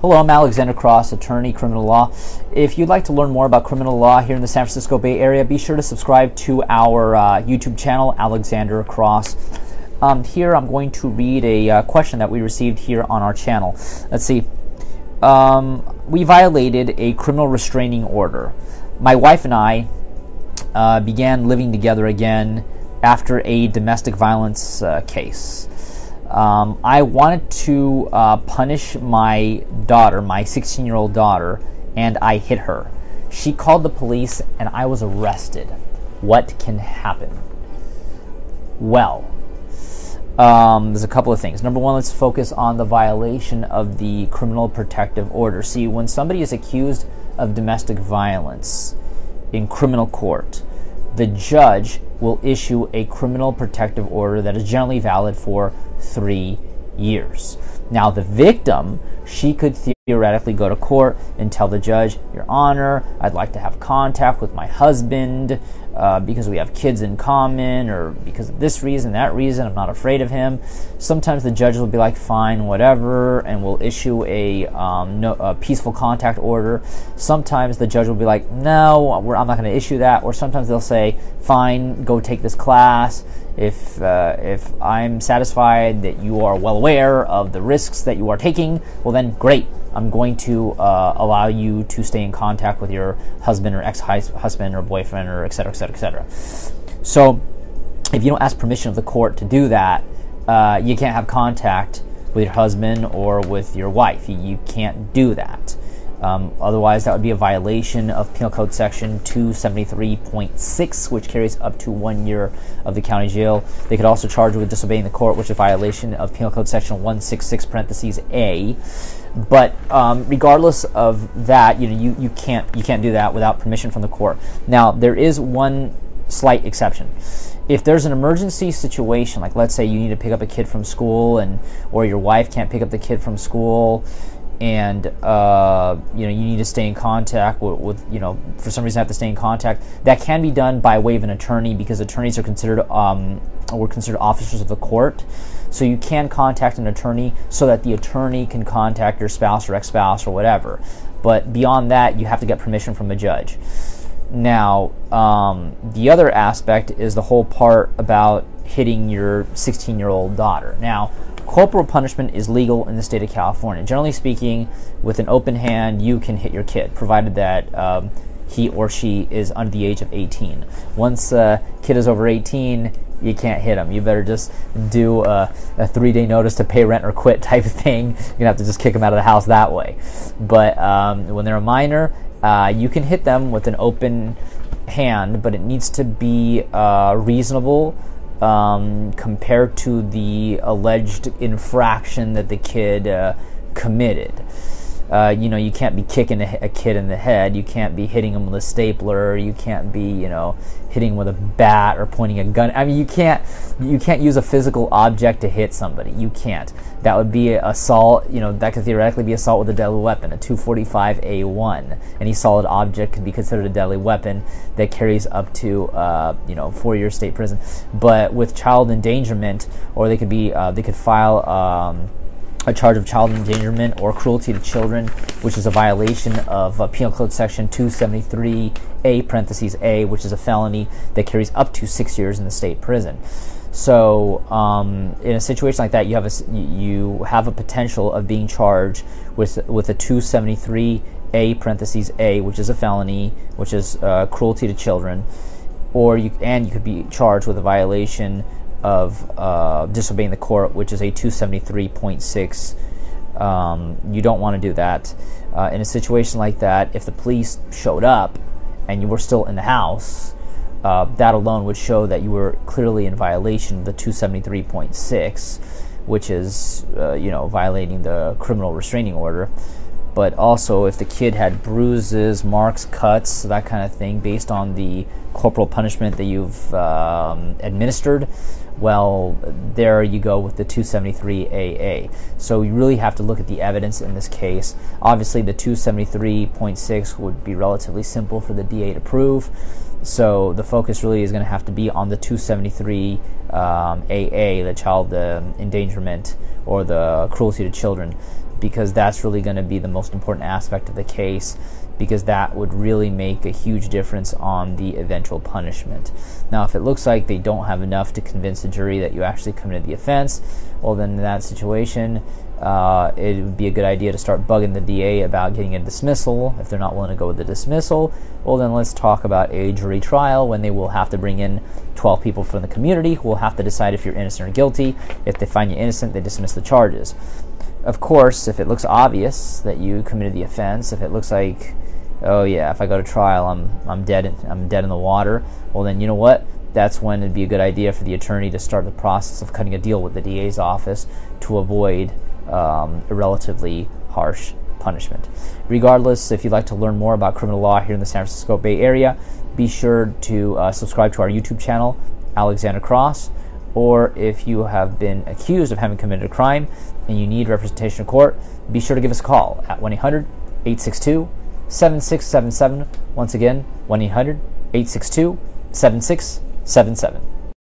Hello, I'm Alexander Cross, attorney, criminal law. If you'd like to learn more about criminal law here in the San Francisco Bay Area, be sure to subscribe to our uh, YouTube channel, Alexander Cross. Um, here, I'm going to read a uh, question that we received here on our channel. Let's see. Um, we violated a criminal restraining order. My wife and I uh, began living together again after a domestic violence uh, case. Um, I wanted to uh, punish my daughter, my 16 year old daughter, and I hit her. She called the police and I was arrested. What can happen? Well, um, there's a couple of things. Number one, let's focus on the violation of the criminal protective order. See, when somebody is accused of domestic violence in criminal court, the judge will issue a criminal protective order that is generally valid for three years. Now, the victim, she could theoretically go to court and tell the judge, Your Honor, I'd like to have contact with my husband uh, because we have kids in common, or because of this reason, that reason, I'm not afraid of him. Sometimes the judge will be like, Fine, whatever, and will issue a, um, no, a peaceful contact order. Sometimes the judge will be like, No, I'm not going to issue that. Or sometimes they'll say, Fine, go take this class if uh, if I'm satisfied that you are well aware of the risks that you are taking, well then great. I'm going to uh, allow you to stay in contact with your husband or ex-husband or boyfriend or et cetera, et cetera, et cetera. So if you don't ask permission of the court to do that, uh, you can't have contact with your husband or with your wife. You can't do that. Um, otherwise, that would be a violation of Penal Code Section 273.6, which carries up to one year of the county jail. They could also charge with disobeying the court, which is a violation of Penal Code Section 166 parentheses A. But um, regardless of that, you know you, you can't you can't do that without permission from the court. Now there is one slight exception if there's an emergency situation like let's say you need to pick up a kid from school and or your wife can't pick up the kid from school and uh, you know you need to stay in contact with, with, you know for some reason have to stay in contact. That can be done by way of an attorney because attorneys are considered um, we're considered officers of the court. So you can contact an attorney so that the attorney can contact your spouse or ex-spouse or whatever. But beyond that you have to get permission from a judge. Now um, the other aspect is the whole part about hitting your 16 year old daughter. Now Corporal punishment is legal in the state of California. Generally speaking, with an open hand, you can hit your kid, provided that um, he or she is under the age of 18. Once a kid is over 18, you can't hit them. You better just do a, a, three day notice to pay rent or quit type of thing. You're gonna have to just kick them out of the house that way. But um, when they're a minor, uh, you can hit them with an open hand, but it needs to be uh, reasonable um, compared to the alleged infraction that the kid uh, committed. Uh, you know, you can't be kicking a, a, kid in the head. You can't be hitting him with a stapler. You can't be, you know, hitting him with a bat or pointing a gun. I mean, you can't you can't use a physical object to hit somebody. You can't. That would be assault. You know, that could theoretically be assault with a deadly weapon, a 245A1. Any solid object could be considered a deadly weapon that carries up to, uh, you know, four years state prison. But with child endangerment, or they could be, uh, they could file. Um, a charge of child endangerment or cruelty to children, which is a violation of uh, Penal Code Section 273A parentheses A, which is a felony that carries up to six years in the state prison. So, um, in a situation like that, you have a you have a potential of being charged with with a 273A parentheses A, which is a felony, which is uh, cruelty to children, or you and you could be charged with a violation of uh, disobeying the court, which is a 273.6. Um, you don't want to do that. Uh, in a situation like that, if the police showed up and you were still in the house, uh, that alone would show that you were clearly in violation of the 273.6, which is, uh, you know, violating the criminal restraining order. But also, if the kid had bruises, marks, cuts, that kind of thing, based on the corporal punishment that you've um, administered, well, there you go with the 273AA. So you really have to look at the evidence in this case. Obviously, the 273.6 would be relatively simple for the DA to prove. So the focus really is going to have to be on the 273 um, AA, the child endangerment or the cruelty to children. Because that's really going to be the most important aspect of the case because that would really make a huge difference on the eventual punishment. Now, if it looks like they don't have enough to convince the jury that you actually committed the offense, well, then in that situation, uh, it would be a good idea to start bugging the DA about getting a dismissal. If they're not willing to go with the dismissal, well, then let's talk about a jury trial when they will have to bring in 12 people from the community who will have to decide if you're innocent or guilty. If they find you innocent, they dismiss the charges. Of course, if it looks obvious that you committed the offense, if it looks like oh yeah, if I go to trial, I'm I'm dead. In, I'm dead in the water. Well, then you know what? That's when it'd be a good idea for the attorney to start the process of cutting a deal with the DA's office to avoid um, a relatively harsh punishment. Regardless, if you'd like to learn more about criminal law here in the San Francisco Bay Area, be sure to uh, subscribe to our YouTube channel, Alexander Cross. Or if you have been accused of having committed a crime and you need representation in court, be sure to give us a call at 1 800 862 7677. Once again, 1 800 862 7677.